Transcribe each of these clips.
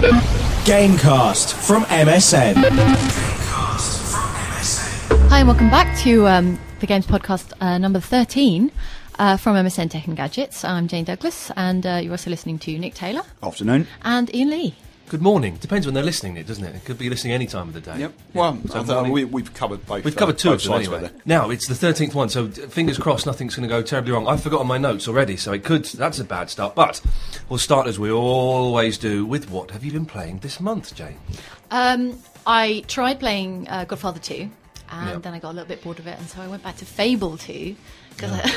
Gamecast from MSN. Hi, and welcome back to um, the Games Podcast uh, number 13 uh, from MSN Tech and Gadgets. I'm Jane Douglas, and uh, you're also listening to Nick Taylor Afternoon. and Ian Lee. Good morning. Depends when they're listening, it doesn't it? It could be listening any time of the day. Yep. Well, So thought morning. we, we've covered both. We've uh, covered two both of them anyway. Now it's the thirteenth one, so d- fingers crossed nothing's going to go terribly wrong. I've forgotten my notes already, so it could. That's a bad start. But we'll start as we always do with what have you been playing this month, Jane? Um, I tried playing uh, Godfather 2, and Yeah. then I got a little bit bored of it, and so I went back to Fable 2. Because I,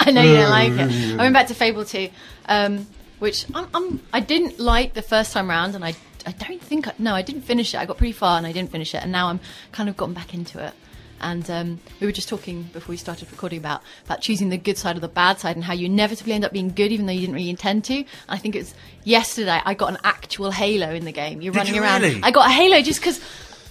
I know you don't like it. I went back to Fable 2, um, which I'm, I'm, I didn't like the first time round, and I, I don't think, I, no, I didn't finish it. I got pretty far, and I didn't finish it, and now I'm kind of gotten back into it. And um, we were just talking before we started recording about, about choosing the good side or the bad side and how you inevitably end up being good even though you didn't really intend to. And I think it was yesterday I got an actual Halo in the game. You're Did running you around. really? I got a Halo just because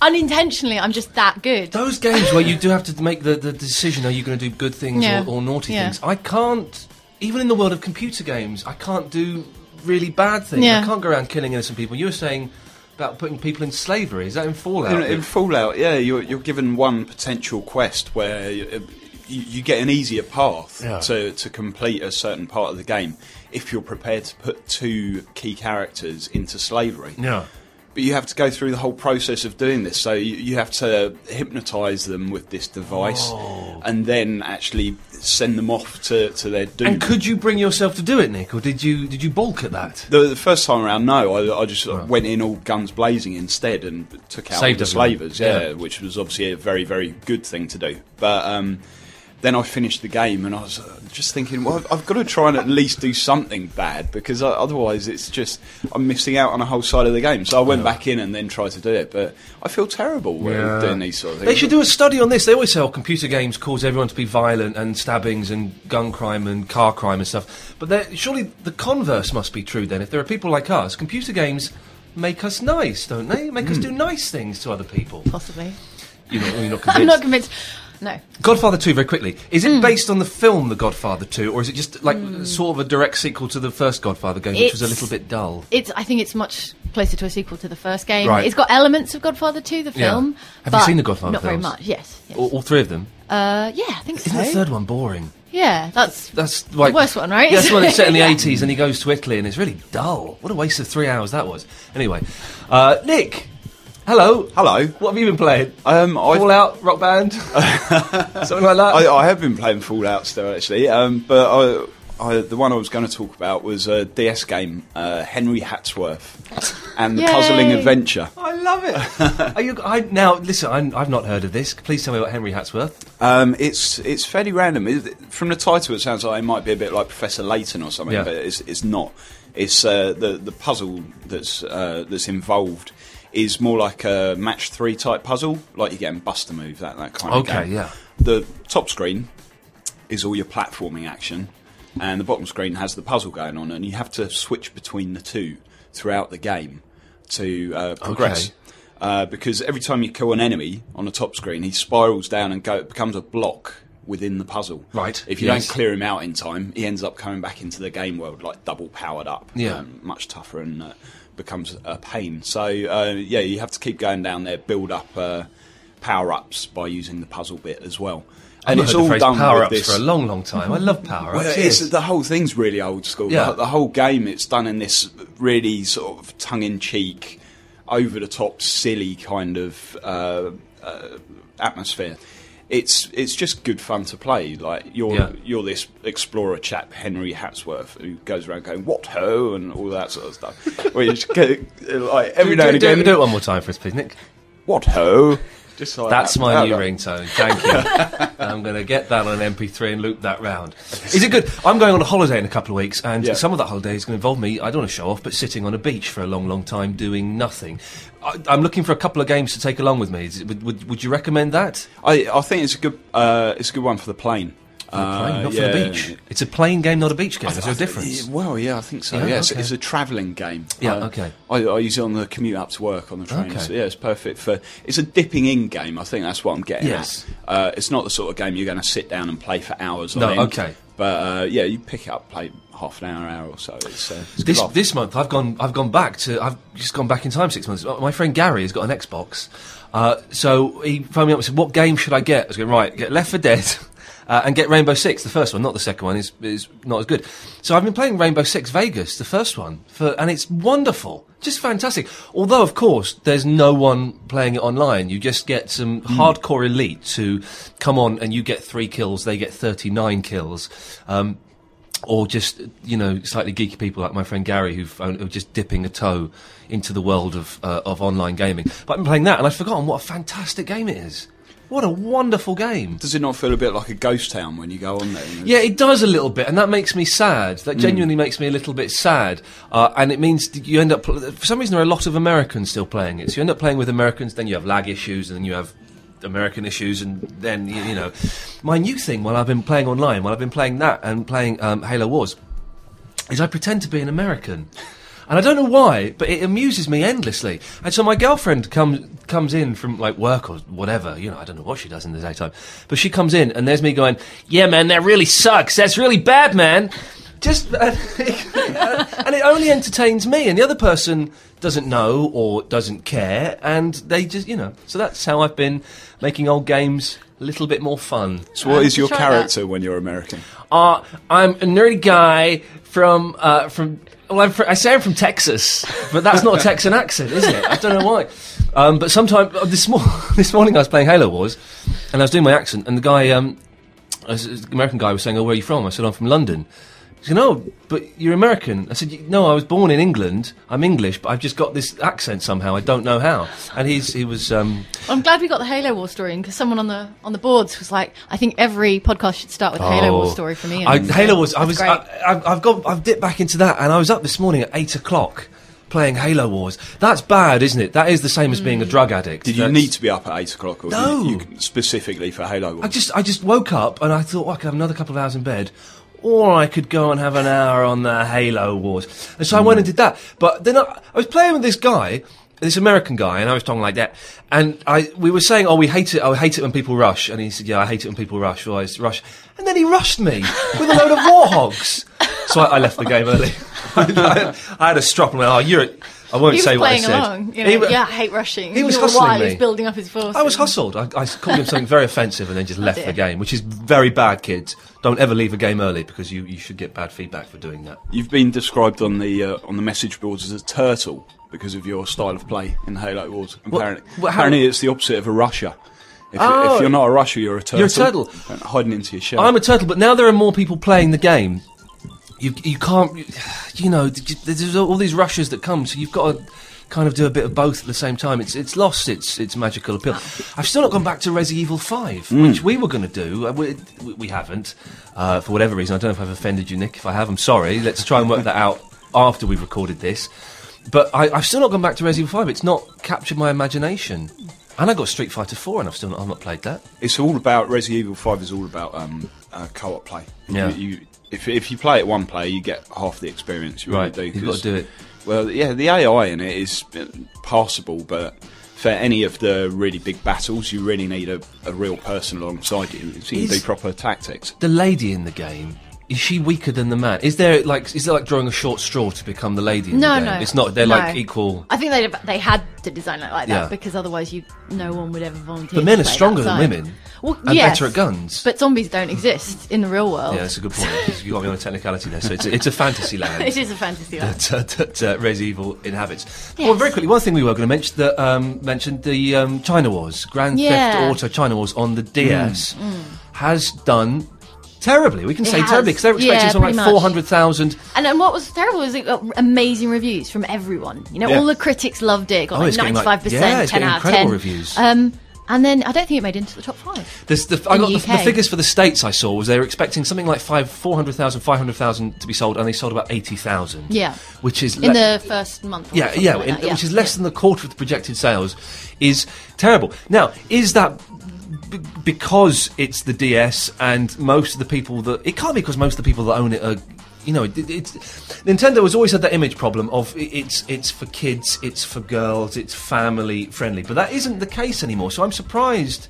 unintentionally I'm just that good. Those games where you do have to make the, the decision: are you going to do good things Yeah. or, or naughty Yeah. things? I can't. Even in the world of computer games, I can't do really bad things. Yeah. I can't go around killing innocent people. You were saying about putting people in slavery. Is that in Fallout? In, in Fallout, yeah, you're, you're given one potential quest where you, uh, you, you get an easier path Yeah. to, to complete a certain part of the game if you're prepared to put two key characters into slavery. yeah. But you have to go through the whole process of doing this. So you, you have to hypnotise them with this device Oh. and then actually send them off to, to their doom. And could you bring yourself to do it, Nick, or did you did you balk at that? The, the first time around, no. I, I just of went in all guns blazing instead and took out Saved the slavers, yeah, Yeah. which was obviously a very, very good thing to do. But um, then I finished the game and I was uh, just thinking, well, I've, I've got to try and at least do something bad because uh, otherwise it's just I'm missing out on a whole side of the game. So I went back in and then tried to do it, but I feel terrible Yeah. doing these sort of things. They should do a study on this. They always say, oh, computer games cause everyone to be violent and stabbings and gun crime and car crime and stuff. But surely the converse must be true then. If there are people like us, computer games make us nice, don't they? Make us Hmm. do nice things to other people. Possibly. You're not, you're not I'm not convinced. No. Godfather 2, very quickly. Is it based on the film The Godfather 2, or is it just like sort of a direct sequel to the first Godfather game, which was a little bit dull? It's. I think it's much closer to a sequel to the first game. Right. It's got elements of Godfather 2, the Yeah. film. Have you seen the Godfather Not very much. Yes. yes. All, all three of them? Uh, yeah, I think Isn't so. the third one boring? Yeah, that's That's like worst one, right? That's the one that's set in the Yeah. eighties, and he goes to Italy, and it's really dull. What a waste of three hours that was. Anyway, uh, Nick, hello, Hello. What have you been playing? Um, I've- Fallout, Rock Band, something like that. I, I have been playing Fallout still, actually, um, but I, I, the one I was going to talk about was a DS game, uh, Henry Hatsworth, and the Yay. Puzzling Adventure. I love it. Are you, I, now, listen, I'm, I've not heard of this. Please tell me about Henry Hatsworth. Um, it's it's fairly random. It, from the title, it sounds like it might be a bit like Professor Layton or something, Yeah. but it's, it's not. It's uh, the the puzzle that's uh, that's involved is more like a match three type puzzle, like you get in Bust-a-Move, that that kind of Okay, game. yeah. The top screen is all your platforming action, and the bottom screen has the puzzle going on, and you have to switch between the two throughout the game to uh, progress. Okay. Uh, because every time you kill an enemy on the top screen, he spirals down and go, becomes a block within the puzzle. Right, If you yes. don't clear him out in time, he ends up coming back into the game world like double powered up. Yeah. Um, much tougher and uh, becomes a pain. So uh, yeah, you have to keep going down there, build up uh, power ups by using the puzzle bit as well. I've And it's heard all done power ups for a long, long time. I love power ups. Well, it's, the whole thing's really old school. Yeah. The, the whole game, it's done in this really sort of tongue in cheek, over the top, silly kind of uh, uh, atmosphere. It's it's just good fun to play. Like you're Yeah. you're this explorer chap, Henry Hatsworth, who goes around going "What ho" and all that sort of stuff. Where you just go, like every do, now and do- again, do it one more time for us, please, Nick. "What ho." Just That's that. my new that- ringtone. Thank you. I'm going to get that on MP3 and loop that round. Is it good? I'm going on a holiday in a couple of weeks, and Yeah. some of that holiday is going to involve me. I don't want to show off, but sitting on a beach for a long, long time doing nothing. I, I'm looking for a couple of games to take along with me. Is would, would, would you recommend that? I, I think it's a good uh, it's a good one for the plane. Uh, not for yeah. the beach. It's a plane game, not a beach game. Is there a difference? well, yeah, I think so. Yeah, Yeah, it's, okay. it's a travelling game. Yeah, Uh, okay. I, I use it on the commute up to work on the train. Okay. So, yeah, it's perfect for. It's a dipping in game. I think that's what I'm getting Yes. at. Uh, it's not the sort of game you're going to sit down and play for hours. No, okay. But uh, yeah, you pick it up, play half an hour, hour or so. It's, uh, it's This this month, I've gone I've gone back to I've just gone back in time six months. My friend Gary has got an Xbox, uh, so he phoned me up and said, "What game should I get?" I was going right, get Left 4 Dead. Uh, and get Rainbow Six, the first one, not the second one, is is not as good. So I've been playing Rainbow Six Vegas, the first one, for, and it's wonderful, just fantastic. Although, of course, there's no one playing it online. You just get some hardcore elites who come on, and you get three kills, they get thirty nine kills. Um, or just you know slightly geeky people like my friend Gary who are just dipping a toe into the world of uh, of online gaming. But I've been playing that, and I've forgotten what a fantastic game it is. What a wonderful game! Does it not feel a bit like a ghost town when you go on there? Yeah, it does a little bit, and that makes me sad. That genuinely makes me a little bit sad, uh, and it means you end up. For some reason, there are a lot of Americans still playing it. So you end up playing with Americans, then you have lag issues, and then you have American issues, and then you, you know. My new thing while I've been playing online, while I've been playing that and playing um, Halo Wars, is I pretend to be an American. And I don't know why, but it amuses me endlessly. And so my girlfriend comes comes in from like work or whatever. You know, I don't know what she does in the daytime, but she comes in and there's me going, "Yeah, man, that really sucks. That's really bad, man." Just and it only entertains me, and the other person doesn't know or doesn't care, and they just you know. So that's how I've been making old games a little bit more fun. So what Um, is your try that. character when you're American? Uh, I'm a nerdy guy from uh, from. Well, I'm I say I'm from Texas, but that's not a Texan accent, is it? I don't know why. Um, but sometime uh, this, this morning I was playing Halo Wars, and I was doing my accent, and the guy, um, uh, the American guy, was saying, "Oh, where are you from?" I said, "I'm from London." He said, "No, but you're American." I said, "No, I was born in England. I'm English, but I've just got this accent somehow. I don't know how." And he's he was. Um, I'm glad we got the Halo War story in because someone on the on the boards was like, I think every podcast should start with a Halo War Oh. story from Ian. I, So Halo was. I was. great. I, I've, I've got. I've dipped back into that, and I was up this morning at eight o'clock playing Halo Wars. That's bad, isn't it? That is the same as being a drug addict. Did you That's- need to be up at eight o'clock, or No. you, you, specifically for Halo? Wars. I just. I just woke up and I thought well, I could have another couple of hours in bed. Or I could go and have an hour on the Halo Wars. And so I went and did that. But then I, I was playing with this guy, this American guy, and I was talking like that. And I, we were saying, oh, we hate it, oh, I hate it when people rush. And he said, yeah, I hate it when people rush. It's rush. And then he rushed me with a load of Warthogs. So I, I left the game early. I, I had a strop and went, oh, you're, I won't he was say what I playing said. along. You know, He wa- yeah, I hate rushing. he was All the hustling me. He was building up his force. I was hustled. I, I called him something very offensive and then just left dear. the game, which is very bad, kids. Don't ever leave a game early because you, you should get bad feedback for doing that. You've been described on the uh, on the message boards as a turtle because of your style of play in Halo Wars. Apparently, what- how- apparently it's the opposite of a rusher. If, you- Oh. if you're not a rusher, you're a turtle. You're a turtle. Hiding into your shell. I'm a turtle, but now there are more people playing the game. You you can't, you know, there's all these rushes that come, so you've got to kind of do a bit of both at the same time. It's it's lost its its magical appeal. I've still not gone back to Resi Evil Five, which we were going to do. Uh, We, we- haven't, uh, for whatever reason. I don't know if I've offended you, Nick. If I have, I'm sorry. Let's try and work that out after we've recorded this. But I, I've still not gone back to Resi Evil Five. It's not captured my imagination. And I got Street Fighter Four, and I've still not, I've not played that. It's all about Resident Evil Five. Is all about um, uh, co-op play. Yeah. You, you, if if you play it one player, you get half the experience. You Right, Really do, you've got to do it. Well, yeah, the AI in it is uh, passable, but for any of the really big battles, you really need a, a real person alongside you so you can do proper tactics. the lady in the game is she weaker than the man? Is there like is there like drawing a short straw to become the lady? In No, the game? no, it's not. They're no. like equal. I think they they had to design it like that Yeah. because otherwise you no one would ever volunteer. But men to are play stronger than women Well, and yes, better at guns. But zombies don't exist in the real world. yeah, that's a good point. you got me on a technicality there. So it's a, it's a fantasy land. it is a fantasy land. that, that uh, Res Evil inhabits. Yes. Well, very quickly, one thing we were going to mention that um, mentioned the um, China Wars, Grand Yeah. Theft Auto China Wars on the DS has done terribly. We can It say has. terribly because they were expecting Yeah, something like four hundred thousand. And then what was terrible is it got amazing reviews from everyone. You know, Yeah. all the critics loved it. Got Oh, like ninety five yeah, percent, ten out of incredible ten reviews. Um, and then I don't think it made into the top five. This, the, I got the the, figures for the states I saw was they were expecting something like five, 400,000, 500,000 to be sold, and they sold about 80,000. Yeah. Which is In le- the first month. Or yeah, yeah, like in- yeah, which is less yeah. than the quarter of the projected sales, is terrible. Now, is that b- because it's the DS and most of the people that it can't be because most of the people that own it are. You know, it, Nintendo has always had that image problem of it's it's for kids, it's for girls, it's family friendly, but that isn't the case anymore. So I'm surprised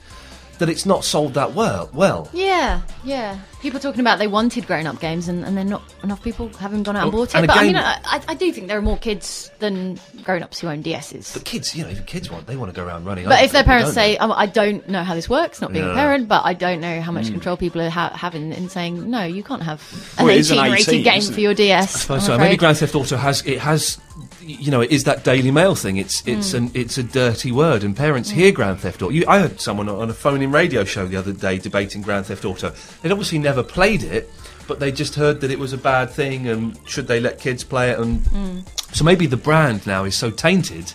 that it's not sold that well. Well, Yeah, yeah. People talking about they wanted grown-up games, and, and then not enough people haven't gone out and Well, bought and it. But I mean, I, I- I do think there are more kids than grown-ups who own DSs. but kids, you know, even kids want they want to go around running. But over if their parents say, oh, "I don't know how this works," not being Yeah. a parent, but I don't know how much Hmm. control people are ha- having in saying, "No, you can't have an Well, it is an 18 rated game for your DS." I suppose I'm so. Maybe. Grand Theft Auto has it has, you know, it is that Daily Mail thing. It's it's an it's a dirty word, and parents hear Grand Theft Auto. You, I heard someone on a phone-in radio show the other day debating Grand Theft Auto. They'd obviously never played it, but they just heard that it was a bad thing, and should they let kids play it? And so maybe the brand now is so tainted.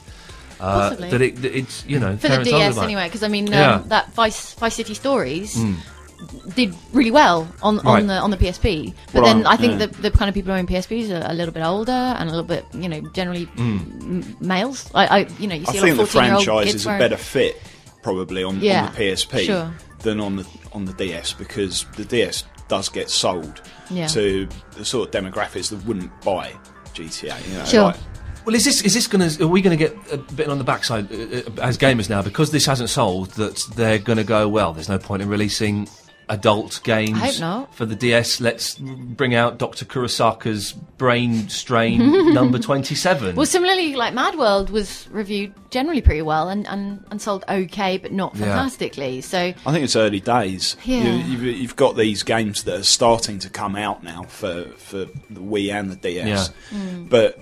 Uh, that it that it's you know for the DS anyway, because I mean um, Yeah. that Vice Vice City Stories did really well on, Right. on the on the PSP. But Well, then I think yeah. the, the kind of people who own PSPs are a little bit older and a little bit you know generally m- males. I, I you know you I see a think lot the of fourteen year old franchise kids is a better fit probably on, Yeah, on the PSP sure. than on the on the DS because the DS does get sold Yeah. to the sort of demographics that wouldn't buy GTA. You know, Sure. like- Well, is this is this going to? Are we going to get a bit on the backside uh, uh, as gamers now because this hasn't sold? That they're going to go. Well, there's no point in releasing adult games. I hope not. for the DS. Let's bring out Doctor Kurosaka's Brain Strain number twenty-seven. Well, similarly, like Mad World was reviewed generally pretty well and, and, and sold okay, but not Yeah. fantastically. So I think it's early days. Yeah. You, you've, you've got these games that are starting to come out now for, for the Wii and the DS. Mm. But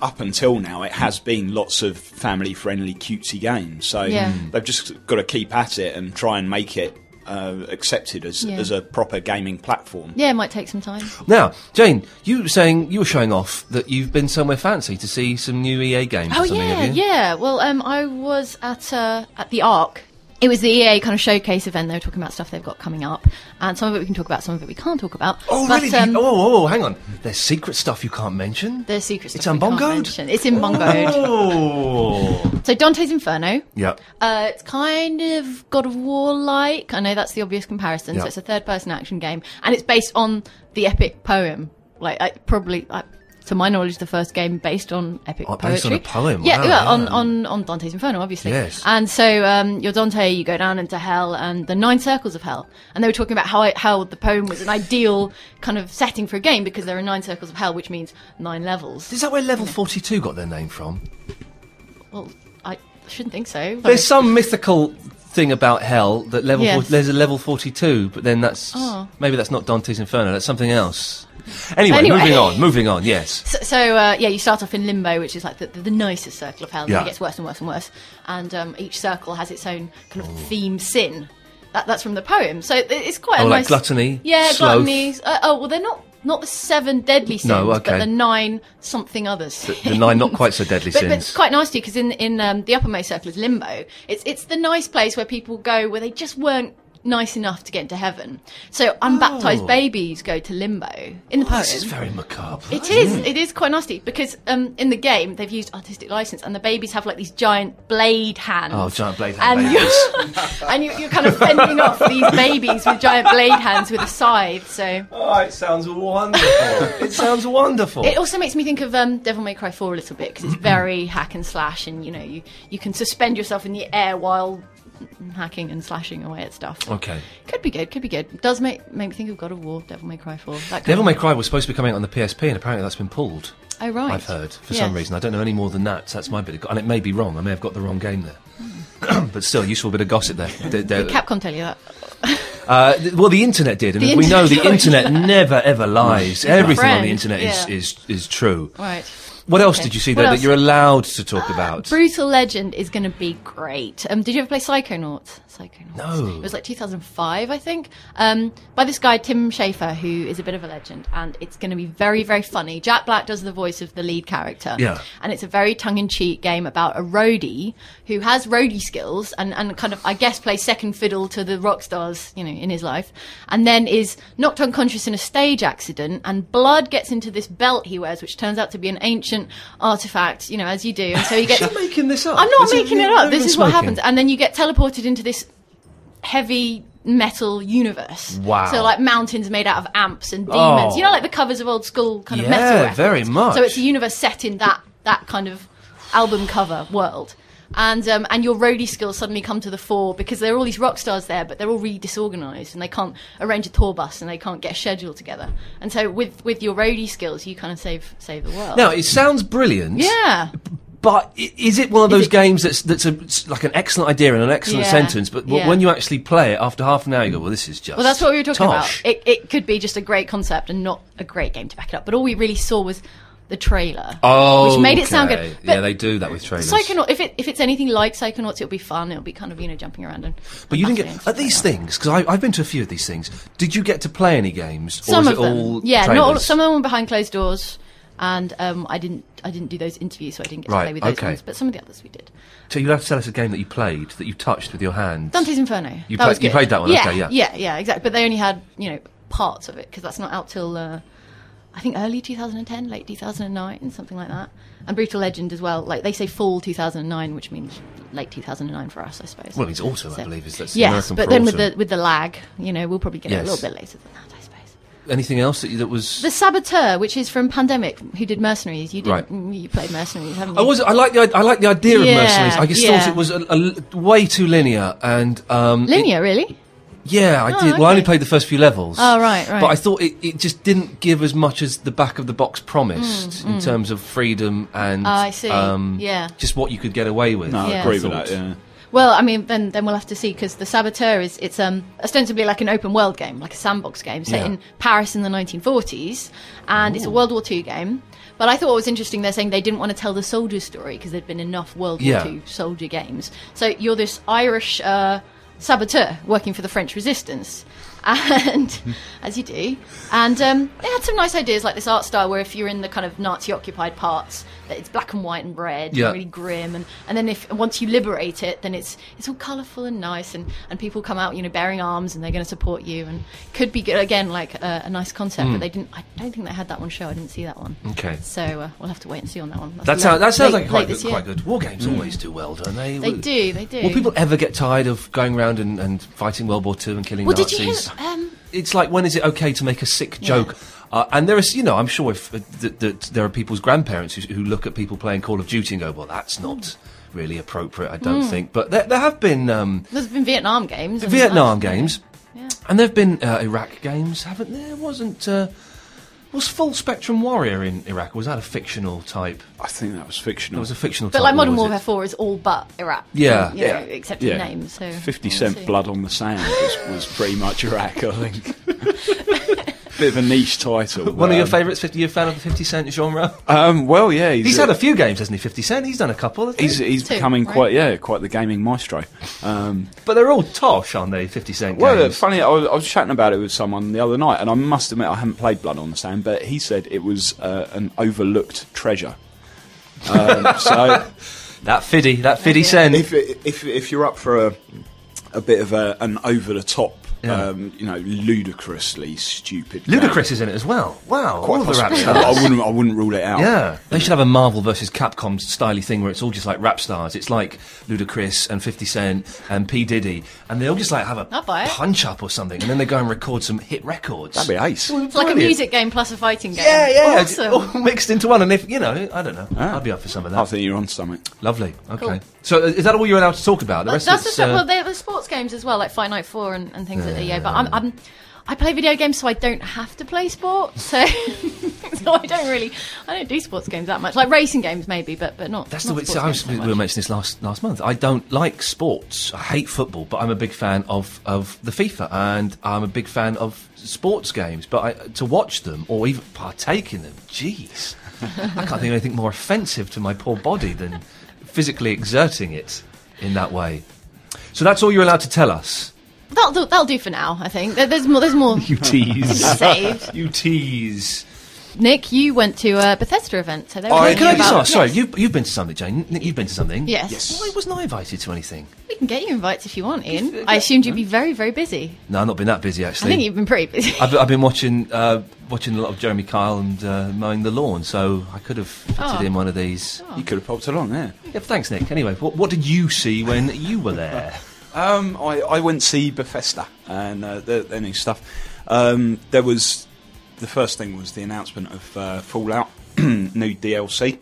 up until now, it has been lots of family friendly, cutesy games. So Yeah. they've just got to keep at it and try and make it uh, accepted as, Yeah. as a proper gaming platform. yeah, it might take some time. now, Jane, you were saying you were showing off that you've been somewhere fancy to see some new EA games. Oh or something, yeah, have you? yeah. Well, um, I was at uh, at the Arc. It was the EA kind of showcase event. They were talking about stuff they've got coming up, and some of it we can talk about, some of it we can't talk about. Oh, But, really? Um, oh, oh, oh, hang on. There's secret stuff you can't mention. There's secret It's stuff we can't. It's in bongoed. Oh, So Dante's Inferno. yeah. Uh, it's kind of God of War like. I know that's the obvious comparison. Yeah. So it's a third person action game, and it's based on the epic poem. Like I, probably, I, to my knowledge, the first game based on epic Oh, poetry. based on a poem, Yeah, wow, yeah. On, on on Dante's Inferno, obviously. Yes. And so um, you're Dante. You go down into hell and the nine circles of hell. And they were talking about how how the poem was an ideal kind of setting for a game because there are nine circles of hell, which means nine levels. Is that where Level 42 got their name from? Well, I shouldn't think so. There's some mythical thing about hell that level Yes. 40, there's a level 42, but then that's Oh. maybe that's not Dante's Inferno. That's something else. Anyway, Anyway. moving on. Moving on. Yes. So, so uh, yeah, you start off in limbo, which is like the, the, the nicest circle of hell, and Yeah. it gets worse and worse and worse. And um, each circle has its own kind Oh. of theme sin. That, that's from the poem. So it's quite Oh, a like nice gluttony, Yeah, sloth. gluttony. Uh, oh well, they're not not the seven deadly sins, No, okay. but the nine something others. The nine not quite so deadly But, but sins. it's quite nice too because in in um, the uppermost circle is limbo. It's it's the nice place where people go where they just weren't nice enough to get into heaven. So unbaptized Oh. babies go to limbo in the poem. this is very macabre. It is. It is quite nasty because um, in the game they've used artistic license, and the babies have like these giant blade hands. Oh, giant blade hand and. You're, and you're, you're kind of fending off these babies with giant blade hands with a scythe. So Oh, it sounds wonderful. it sounds wonderful. it also makes me think of um, Devil May Cry 4 a little bit because it's very hack and slash, and you know you you can suspend yourself in the air while hacking and slashing away at stuff. okay. Could be good. Could be good. Does make make me think of God of War, Devil May Cry 4. That Devil May Cry was supposed to be coming out on the PSP, and apparently that's been pulled. Oh right. I've heard for some reason. I don't know any more than that. So that's my bit, of, and it may be wrong. I may have got the wrong game there. Hmm. but still, useful bit of gossip there. The- the- Capcom tell you that. uh, th- well, the internet did, and The we know, the internet- internet never ever lies. Everything on the internet is, is is true. Right. What else Okay. did you see there that you're allowed to talk about? Brutal Legend is going to be great. Um, did you ever play Psychonauts? Psychonauts. No. It was like 2005, I think, um, by this guy Tim Schafer, who is a bit of a legend, and it's going to be very, very funny. Jack Black does the voice of the lead character. Yeah. And it's a very tongue-in-cheek game about a roadie who has roadie skills and, and kind of, I guess, plays second fiddle to the rock stars, you know, in his life, and then is knocked unconscious in a stage accident, and blood gets into this belt he wears, which turns out to be an ancient artifact, you know, as you do, and so he gets. You're making this up. I'm not Is making it not up. This is what happens, and then you get teleported into this heavy metal universe. Wow. So like mountains made out of amps and demons. Oh. You know, oh. like the covers of old school kind of Yeah, metal records. very much. So it's a universe set in that that kind of album cover world. And um, and your roadie skills suddenly come to the fore because there are all these rock stars there, but they're all really disorganized and they can't arrange a tour bus and they can't get a schedule together. And so with with your roadie skills, you kind of save save the world. Now it sounds brilliant. yeah. But is it one of those games that's that's a, like an excellent idea and an excellent Yeah, sentence, but yeah. when you actually play it after half an hour, you go, "Well, this is just." Well, that's what we were talking tosh. about. It, it could be just a great concept and not a great game to back it up. But all we really saw was the trailer, Oh, which made it sound good. Yeah, they do that with trailers. Psychonaut, if it if it's anything like Psychonauts, it'll be fun. It'll be kind of you know jumping around and. But you didn't get at these like things because I've been to a few of these things. Did you get to play any games? or Some was of it them, all yeah. Not all, some of them were behind closed doors, and um, I didn't I didn't do those interviews, so I didn't get Right, to play with those okay. ones. But some of the others we did. So you have to tell us a game that you played that you touched with your hands. Dante's Inferno. You that played- was you played that one, Yeah, okay, yeah. yeah, yeah, exactly. But they only had you know parts of it because that's not out till uh, I think early 2010, late 2009, something like that. And Brutal Legend as well. Like they say fall 2009, which means late 2009 for us, I suppose. Well, it's autumn, I believe. Is that's yes, American but then with the with the lag, you know, we'll probably get it a little bit later than that, I suppose. anything else that, you, that was. The Saboteur, which is from Pandemic, who did Mercenaries. You did. Right. You played Mercenaries, haven't you? I was. I like the. I like the idea of mercenaries. I just yeah. thought it was a, a- way too linear and um, it- linear, really. Yeah, I Oh, did. Well, I only played the first few levels. Oh, right, right. But I thought it, it just didn't give as much as the back of the box promised in terms of freedom and Mm, Ah, I see. Um, Yeah. just what you could get away with. No, I Yeah. agree with that. Yeah. Well, I mean, then then we'll have to see because the Saboteur is it's um ostensibly like an open world game, like a sandbox game set Yeah. in Paris in the 1940s, and it's a World War II game. But I thought what was interesting, they're saying they didn't want to tell the soldier's story because there'd been enough World Yeah. War II soldier games. So you're this Irish uh, saboteur working for the French resistance. And as you do, and um, they had some nice ideas like this art style where if you're in the kind of Nazi-occupied parts, that it's black and white and red, Yeah. and really grim, and, and then if once you liberate it, then it's it's all colourful and nice, and, and people come out, you know, bearing arms, and they're going to support you, and could be good, again like a, a nice concept, Hmm. but they didn't. I don't think they had that one show. I didn't see that one. Okay. So uh, we'll have to wait and see on that one. That's That, sound, that sounds late- like quite good, quite good. War games always do well, don't they? They Will- do, they do. Will people ever get tired of going around and, and fighting World War II and killing Well, Nazis? Did you hear? Um, it's like when is it okay to make a sick joke? Uh, and there is, you know, I'm sure if uh, th- that there are people's grandparents who, who look at people playing Call of Duty and go, "Well, that's not really appropriate." I don't think. But there, there have been um, there's been Vietnam games. Vietnam games, Yeah. and there've been uh, Iraq games, haven't there? Wasn't uh, was Full Spectrum Warrior in Iraq? Was that a fictional type? I think that was fictional. It was a fictional. But type, like Modern was it- Warfare 4 is all but Iraq. Yeah. you know, Yeah. except yeah. in names. So 50 we'll Cent see. Blood on the Sand was, was pretty much Iraq, I think. Bit of a niche title. One of your um, favourites? 50, you a fan of the 50 Cent genre? Um, well, yeah, he's, He's uh, had a few games, hasn't he? 50 Cent. He's done a couple. hasn't he? He's, he's Two, becoming right? quite, yeah, quite the gaming maestro. Um, But they're all tosh, aren't they? 50 Cent well, games. funny, I was, I was chatting about it with someone the other night, and I must admit I haven't played Blood on the Sand, but he said it was uh, an overlooked treasure. Um, so that fiddy, that fiddy yeah. Cent. if, if if you're up for a a bit of a, an over the top, Yeah. um, you know, ludicrously stupid, Ludacris is in it as well. Wow, Quite all the rap stars. I wouldn't I wouldn't rule it out. Yeah, they should have a Marvel versus Capcom styly thing where it's all just like rap stars. It's like Ludacris and 50 Cent and P Diddy, and they all just like have a I'll buy it. punch up or something, and then they go and record some hit records. That'd be ace. It's like a music game plus a fighting game. Yeah, yeah, Awesome. all mixed into one. And if you know, I don't know, Ah. I'd be up for some of that. I think you're on something. Lovely. Okay. Cool. So is that all you're allowed to talk about? The rest that's of the uh, well, there were sports games as well, like Fight Night Four and, and things at EA. But I'm, I'm I play video games, so I don't have to play sports. So, so I don't really I don't do sports games that much. Like racing games, maybe, but but not. That's not the way. sports So I was, so we were mentioning this last last month. I don't like sports. I hate football, but I'm a big fan of, of the FIFA, and I'm a big fan of sports games. But I, to watch them or even partake in them, jeez, I can't think of anything more offensive to my poor body than physically exerting it in that way. So that's all you're allowed to tell us. That'll do, that'll do for now. I think there's more. There's more You tease. saved. you tease. Nick, you went to a Bethesda event, so they were Oh, talking Can I just about- ask? Sorry, Yes. you've, you've been to something, Jane. Nick, you've been to something. Yes. Yes. Why wasn't I invited to anything? We can get you invites if you want, Ian. I assumed you'd be very, very busy. No, I've not been that busy actually. I actually. think you've been pretty busy. I've, I've been watching uh, watching a lot of Jeremy Kyle and uh, mowing the lawn, so I could have fitted Oh. in one of these. You could have popped along, yeah. Yeah, thanks, Nick. Anyway, what, what did you see when you were there? Um, I, I went to see Bethesda and uh, their, their new stuff. Um, there was the first thing was the announcement of uh, Fallout new DLC,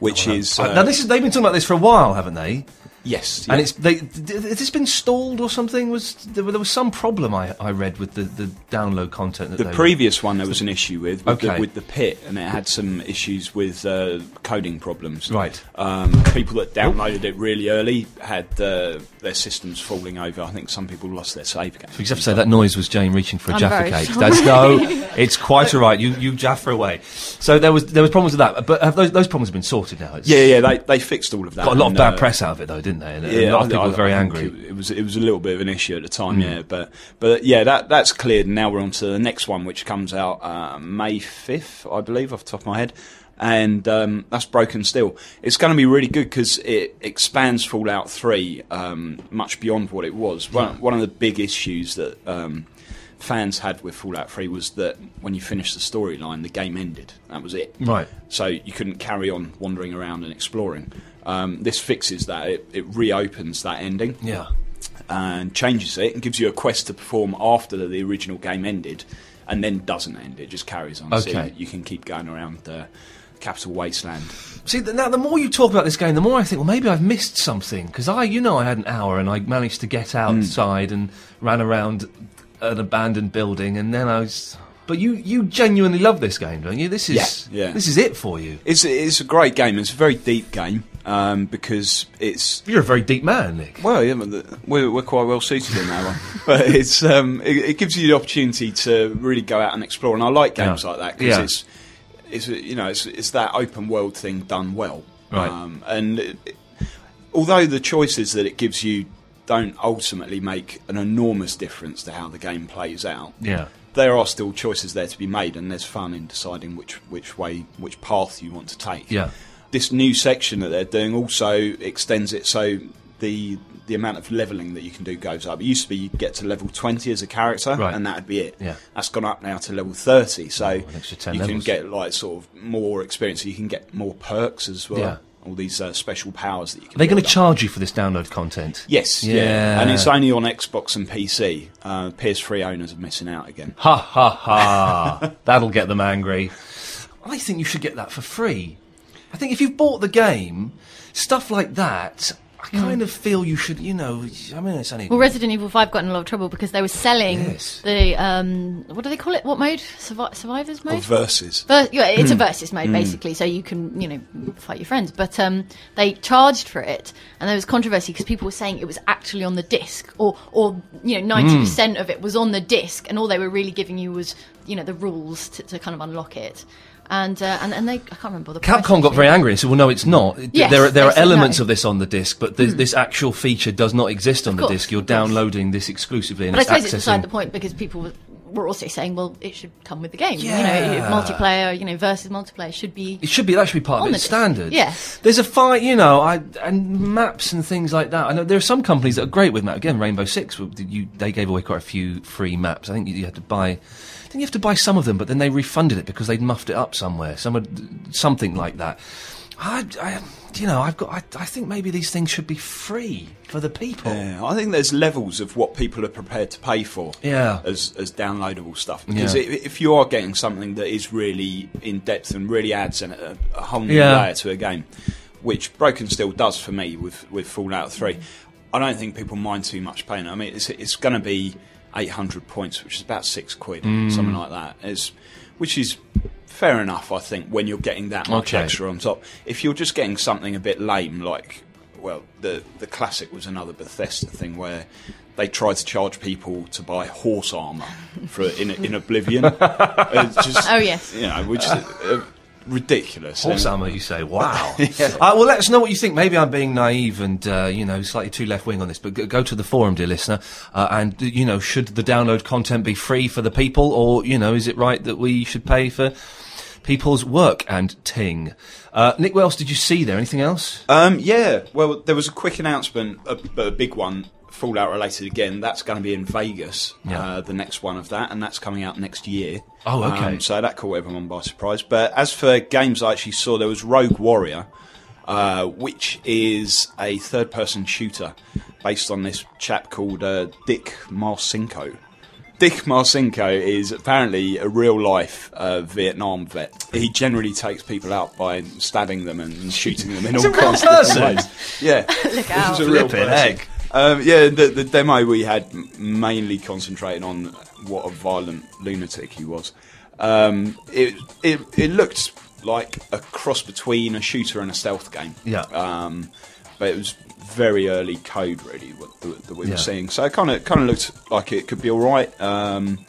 which is Uh, uh, now this is they've been talking about this for a while, haven't they? Yes, And it's they, d- has this been stalled or something? Was there, there was some problem I, I read with the, the download content that The they were- previous one there was an issue with with, Okay. the, with the Pitt, and it had some issues with uh, coding problems. Right. Um, people that downloaded it really early had uh, their systems falling over. I think some people lost their save game. You just have to say that noise was Jane reaching for a I'm Jaffa very cake. sorry. That's no, it's quite all right. You you Jaffa away. So there was there was problems with that, but have those those problems have been sorted now? It's Yeah, yeah, they, they fixed all of that. got a lot of and, bad uh, press out of it though, didn't they? And, Yeah, a lot of I- people I- were very I angry. Hmm. It, it was it was a little bit of an issue at the time, yeah. But but yeah, that that's cleared. And now we're on to the next one, which comes out uh, May fifth, I believe, off the top of my head. And um, that's Broken Steel. It's going to be really good because it expands Fallout Three um, much beyond what it was. One, one of the big issues that um, fans had with Fallout Three was that when you finished the storyline, the game ended. That was it Right. so you couldn't carry on wandering around and exploring. Um, this fixes that; it, it reopens that ending Yeah. and changes it and gives you a quest to perform after the, original game ended, and then doesn't end. It just carries on. So Okay. you can keep going around the Capital Wasteland. See, now the more you talk about this game, the more I think, well, maybe I've missed something because I, you know, I had an hour and I managed to get outside and ran around an abandoned building, and then I was. But you, you genuinely love this game, don't you? This is, Yeah, yeah. this is it for you. It's it's a great game. It's a very deep game um, because it's You're a very deep man, Nick. Well, yeah, we're, we're quite well suited in that one, but it's um, it, it gives you the opportunity to really go out and explore, and I like games Yeah. like that because Yeah. it's it's you know it's, it's that open world thing done well, Right. Um, and it, although the choices that it gives you don't ultimately make an enormous difference to how the game plays out, Yeah. there are still choices there to be made, and there's fun in deciding which which way which path you want to take Yeah. This new section that they're doing also extends it so the the amount of leveling that you can do goes up. It used to be you get to level 20 as a character, Right. and that'd be it. Yeah. That's gone up now to level 30, so 10 you levels. can get like sort of more experience. You can get more perks as well. Yeah. All these uh, special powers that you can. They're going to charge you for this download content? Yes, yeah. Yeah. and it's only on Xbox and PC. Uh, PS3 owners are missing out again. Ha ha ha! That'll get them angry. I think you should get that for free. I think if you've bought the game, stuff like that, I kind of feel you should. You know, I mean, it's only. Well, Resident Evil 5 got in a lot of trouble because they were selling Yes. the, um, what do they call it? What mode? Survi- survivors mode? Or versus. Ver- yeah, it's Hmm. a versus mode basically, so you can you know fight your friends. But um, they charged for it, and there was controversy because people were saying it was actually on the disc, or or you know ninety Hmm. percent of it was on the disc, and all they were really giving you was you know the rules to, to kind of unlock it. And uh, and and they I can't remember the Capcom got very angry and said, "Well, no, it's not. Yes, there, are, there are elements no. of this on the disc, but this, this actual feature does not exist on the disc. You're downloading this exclusively, and But I it's suppose it's beside the point because people were- were also saying, well, it should come with the game. You know, multiplayer, you know, versus multiplayer should be. It should be that should be part of the its standard. Yes. There's a fight, you know, I, and maps and things like that. I know there are some companies that are great with maps. Again, Rainbow Six, you, they gave away quite a few free maps. I think you, you had to buy. Think you have to buy some of them, but then they refunded it because they'd muffed it up somewhere. Some something like that. I, I you know, I've got. I, I think maybe these things should be free for the people. Yeah, I think there's levels of what people are prepared to pay for. Yeah. As as downloadable stuff. Because Yeah. if you are getting something that is really in depth and really adds an, a, a whole new Yeah. layer to a game, which Broken Steel does for me with with Fallout Three, I don't think people mind too much paying. I mean, it's it's going to be 800 points, which is about six quid, Mm. something like that. Is which is. Fair enough, I think, when you're getting that much Okay. extra on top. If you're just getting something a bit lame, like well, the the classic was another Bethesda thing where they tried to charge people to buy horse armor for in in Oblivion. It's just, Oh, yes. you know, which uh, ridiculous. Horse And- armour, you say? Wow. uh, well, let us know what you think. Maybe I'm being naive and uh, you know slightly too left wing on this, but go, go to the forum, dear listener, uh, and uh, you know, should the download content be free for the people, or you know, is it right that we should pay for people's work and ting? Uh, Nick, what else did you see there? Anything else? Um, yeah, well, there was a quick announcement, a, a big one, Fallout related again. That's going to be in Vegas, Yeah. uh, the next one of that, and that's coming out next year. Oh, okay. Um, so that caught everyone by surprise. But as for games I actually saw, there was Rogue Warrior, uh, which is a third person shooter based on this chap called uh, Dick Marcinko. Dick Marcinko is apparently a real life uh, Vietnam vet. He generally takes people out by stabbing them and shooting them in all kinds of different person? ways. Yeah, Look This out. is a real person. egg. Um, yeah, the, the demo we had mainly concentrated on what a violent lunatic he was. Um, it, it it looked like a cross between a shooter and a stealth game. Yeah. Um, but it was very early code, really, what the, that we Yeah. were seeing. So it kind of kind of looked like it could be all right. Um,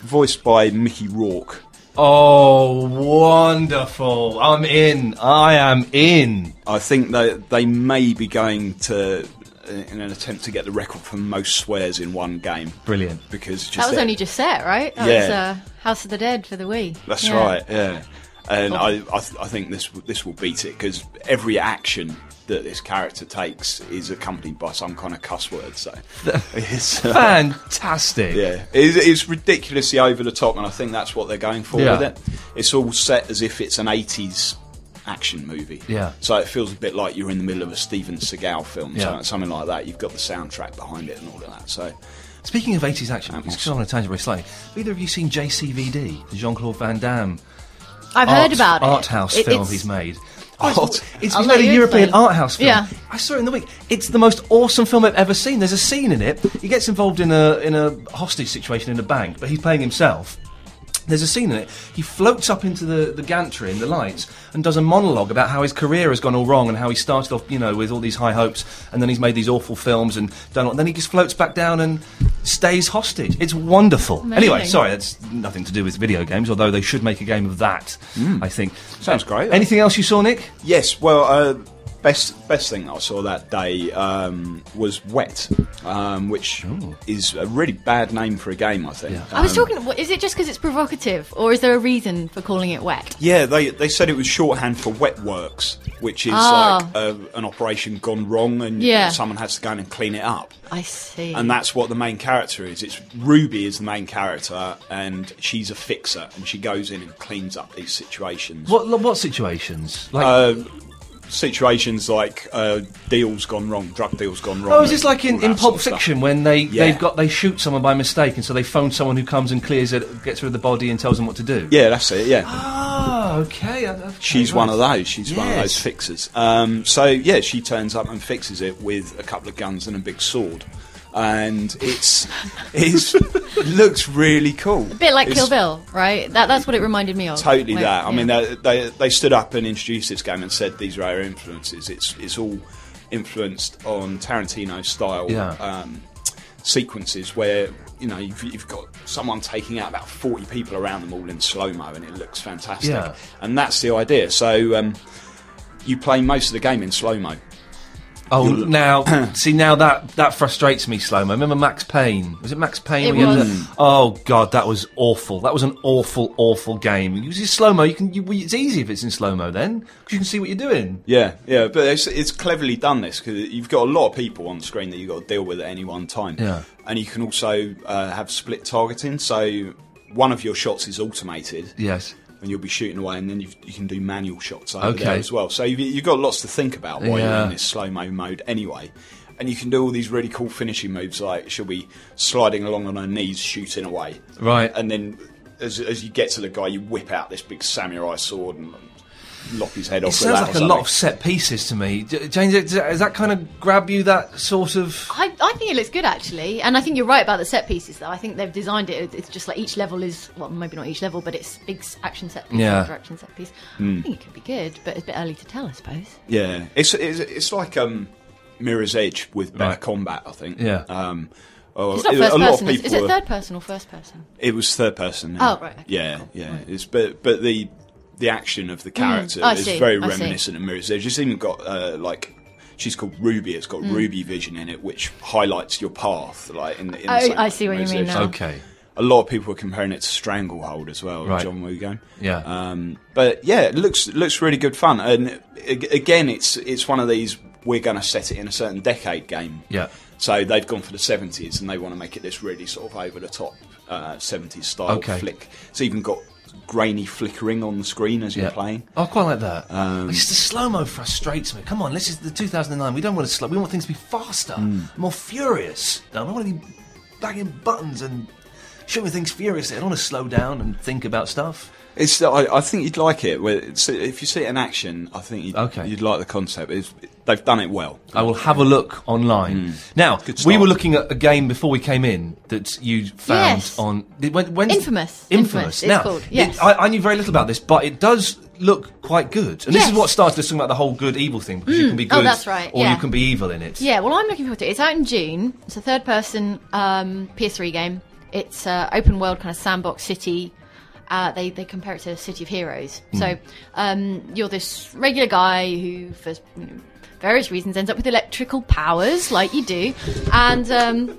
voiced by Mickey Rourke. Oh, wonderful! I'm in. I am in. I think that they may be going to in an attempt to get the record for most swears in one game. Brilliant. Because just That was it- only just set, right? That Yeah. was uh, House of the Dead for the Wii. That's Yeah. right, yeah. And Cool. I, I, th- I think this this will beat it because every action that this character takes is accompanied by some kind of cuss word. So it's, uh, Fantastic. yeah, it's, it's ridiculously over the top, and I think that's what they're going for Yeah. with it. It's all set as if it's an '80s action movie. Yeah. So it feels a bit like you're in the middle of a Steven Seagal film, Yeah. so- something like that. You've got the soundtrack behind it and all of that. So Speaking of 80s action movies, because I'm on a tangent very slightly, have either of you seen JCVD, the Jean Claude Van Damme I've art, heard about it. art house It- film it's- he's made? Art- Oh, it's it's he's made a European explain. art house film. Yeah. I saw it in the week. It's the most awesome film I've ever seen. There's a scene in it. He gets involved in a in a hostage situation in a bank, but he's playing himself. There's a scene in it. He floats up into the, the gantry in the lights and does a monologue about how his career has gone all wrong and how he started off, you know, with all these high hopes and then he's made these awful films and done. all- Then he just floats back down and stays hostage. It's wonderful. Amazing. Anyway, sorry, that's nothing to do with video games. Although they should make a game of that. I think Sounds great. Anything else you saw, Nick? Yes, well, uh, best best thing I saw that day um, was Wet, um, which is a really bad name for a game. I think. Yeah. I was Um, talking. what- Is it just because it's provocative, or is there a reason for calling it wet? Yeah, they they said it was shorthand for Wet Works, which is Ah. like uh, an operation gone wrong, and Yeah. someone has to go in and clean it up. I see. And that's what the main character is. It's Ruby is the main character, and she's a fixer, and she goes in and cleans up these situations. What what situations? Like, Uh, situations like uh, deals gone wrong, drug deals gone wrong. oh, is this like in, in sort Pulp of stuff. Fiction when they Yeah. they've got they shoot someone by mistake and so they phone someone who comes and clears it, gets rid of the body and tells them what to do? Yeah, that's it. Yeah. Ah, okay. I- She's one of those. She's one of those fixers. Um, so yeah, she turns up and fixes it with a couple of guns and a big sword, and it's it's it looks really cool. a bit like It's Kill Bill, right? That, that's what it reminded me of. Totally Like, that. I mean, they, they they stood up and introduced this game and said these are our influences. It's it's all influenced on Tarantino style Yeah. um, sequences where you know you've, you've got someone taking out about forty people around them all in slow mo, and it looks fantastic. Yeah. And that's the idea. So um, you play most of the game in slow mo. Oh, now see now that that frustrates me. Slow mo. Remember Max Payne? Was it Max Payne? It where you had was. the- oh god, that was awful. That was an awful, awful game. Use your slow mo. You can. You, it's easy if it's in slow mo then because you can see what you're doing. Yeah, yeah, but it's, it's cleverly done this because you've got a lot of people on screen that you've got to deal with at any one time. Yeah. and you can also uh, have split targeting. So one of your shots is automated, Yes. And you'll be shooting away, and then you you can do manual shots over there as well. So you've, you've got lots to think about while you're Yeah. in this slow mo mode anyway. And you can do all these really cool finishing moves, like she'll be sliding along on her knees, shooting away, Right. and then as, as you get to the guy, you whip out this big samurai sword and lop his head off. with sounds like a lot of set pieces to me. James, does that- kind of grab you? That sort of. I, I think it looks good actually, and I think you're right about the set pieces. Though I think they've designed it. It's just like each level is well, maybe not each level, but it's big action set piece, Yeah. yeah. action set piece. Hmm. I think it could be good, but it's a bit early to tell, I suppose. Yeah, it's it's, it's like um, Mirror's Edge with better Right. combat. I think. Yeah. Um, oh, It's not first a lot person. of Is, people. is it third person or first person? It was third person. Oh, right, okay, Yeah, yeah. It's but but the the action of the character I is see, very I see. reminiscent of Mirror's Edge. It's even got uh, like. She's called Ruby. It's got Hmm. Ruby vision in it, which highlights your path. Like in the, in the Oh, same I see what you mean Edge. now. Okay. A lot of people are comparing it to Stranglehold as well, Right. John Woo game. Yeah. Um, but yeah, it looks looks really good fun. And again, it's it's one of these we're going to set it in a certain decade game. Yeah. So they've gone for the seventies, and they want to make it this really sort of over the top uh, seventies style Okay. flick. It's even got grainy flickering on the screen as you're playing. Oh, I quite like that. Um, it's the slow mo frustrates me. Come on, this is the 2009. We don't want to slow. We want things to be faster, Mm. more furious. I don't want to be banging buttons and shooting things furiously. I don't want to slow down and think about stuff. It's. I, I think you'd like it. If you see it in action, I think you'd, Okay. you'd like the concept. It's, they've done it well. I will have a look online. Now, we were looking at a game before we came in that you found Yes. on. did- When, when's- Infamous. Infamous. Infamous, it's now, called, it- I, I knew very little about this, but it does look quite good. And this is what started us talking about the whole good evil thing because you can be Oh, good, that's right, or you can be evil in it. Yeah, well, I'm looking forward to it. It's out in June. It's a third person um, PS3 game. It's uh, open world, kind of sandbox city. Uh, they, they compare it to City of Heroes. So um, you're this regular guy who, for you know, various reasons, ends up with electrical powers, like you do. And um,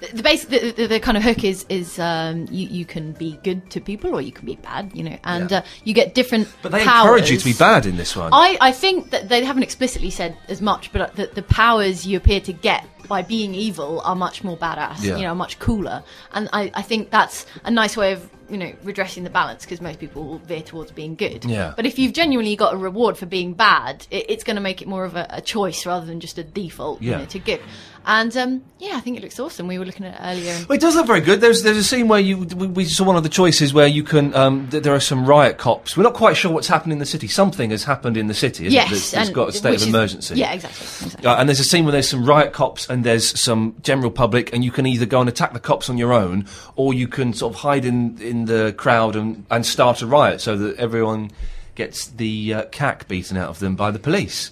the, the basic, the, the, the kind of hook is is um, you, you can be good to people or you can be bad, you know, and Yeah. uh, you get different. But they powers. encourage you to be bad in this one. I, I think that they haven't explicitly said as much, but uh, the, the powers you appear to get by being evil are much more badass, Yeah. you know, much cooler. And I, I think that's a nice way of, you know, redressing the balance because most people will veer towards being good. Yeah. But if you've genuinely got a reward for being bad, it, it's going to make it more of a, a choice rather than just a default, Yeah. you know, to good. And um, yeah, I think it looks awesome. We were looking at it earlier. Well, it does look very good. There's there's a scene where you we, we saw one of the choices where you can um, th- there are some riot cops. We're not quite sure what's happened in the city. Something has happened in the city. Isn't it? yes, that's and got a state of is- emergency. Yeah, exactly. exactly. Uh, and there's a scene where there's some riot cops and there's some general public, and you can either go and attack the cops on your own, or you can sort of hide in, in the crowd and, and start a riot so that everyone gets the uh, cack beaten out of them by the police.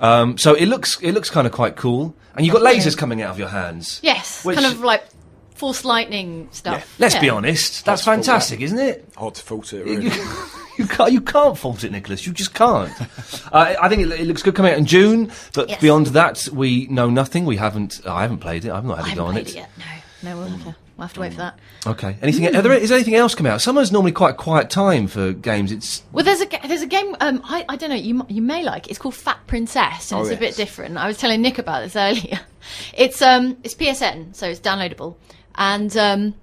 Um, so it looks it looks kind of quite cool, and you've got Definitely. lasers coming out of your hands. Yes, Which- kind of like force lightning stuff. Let's be honest, that's fault that. fantastic, isn't it? Hard to fault it. You, Really. you can't, you can't fault it, Nicholas. You just can't. uh, I think it, it looks good coming out in June, but Yes. beyond that, we know nothing. We haven't. I haven't played it. I've not had I a go on it. it yet. No, no, we'll have to, we'll have to wait for that. Okay. Anything? Are there, is there anything else come out? Summer's normally quite a quiet time for games. It's Well, there's a there's a game. Um, I, I don't know. You you may like. it. It's called Fat Princess, and Oh, it's a bit different. I was telling Nick about this earlier. It's um it's PSN, so it's downloadable, and um.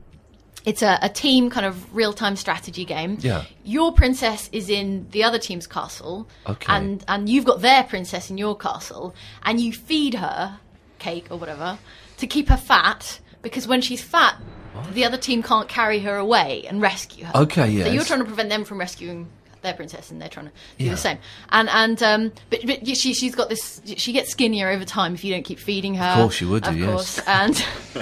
It's a, a team kind of real time strategy game. Yeah. Your princess is in the other team's castle. Okay. And and you've got their princess in your castle, and you feed her cake or whatever to keep her fat because when she's fat, the other team can't carry her away and rescue her. Okay, So you're trying to prevent them from rescuing their princess, and they're trying to do Yeah. the same. And and um, but, but she she's got this. She gets skinnier over time if you don't keep feeding her. Of course you would do, Of yes. course, and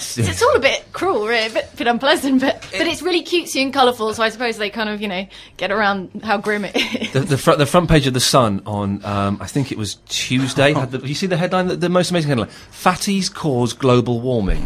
so it's all a bit cruel, really, a bit, bit unpleasant, but but it's really cutesy and colourful. So I suppose they kind of you know get around how grim it is. the, the, front, the front page of the Sun on um, I think it was Tuesday. Had the, you see the headline, the, the most amazing headline: "Fatties cause global warming."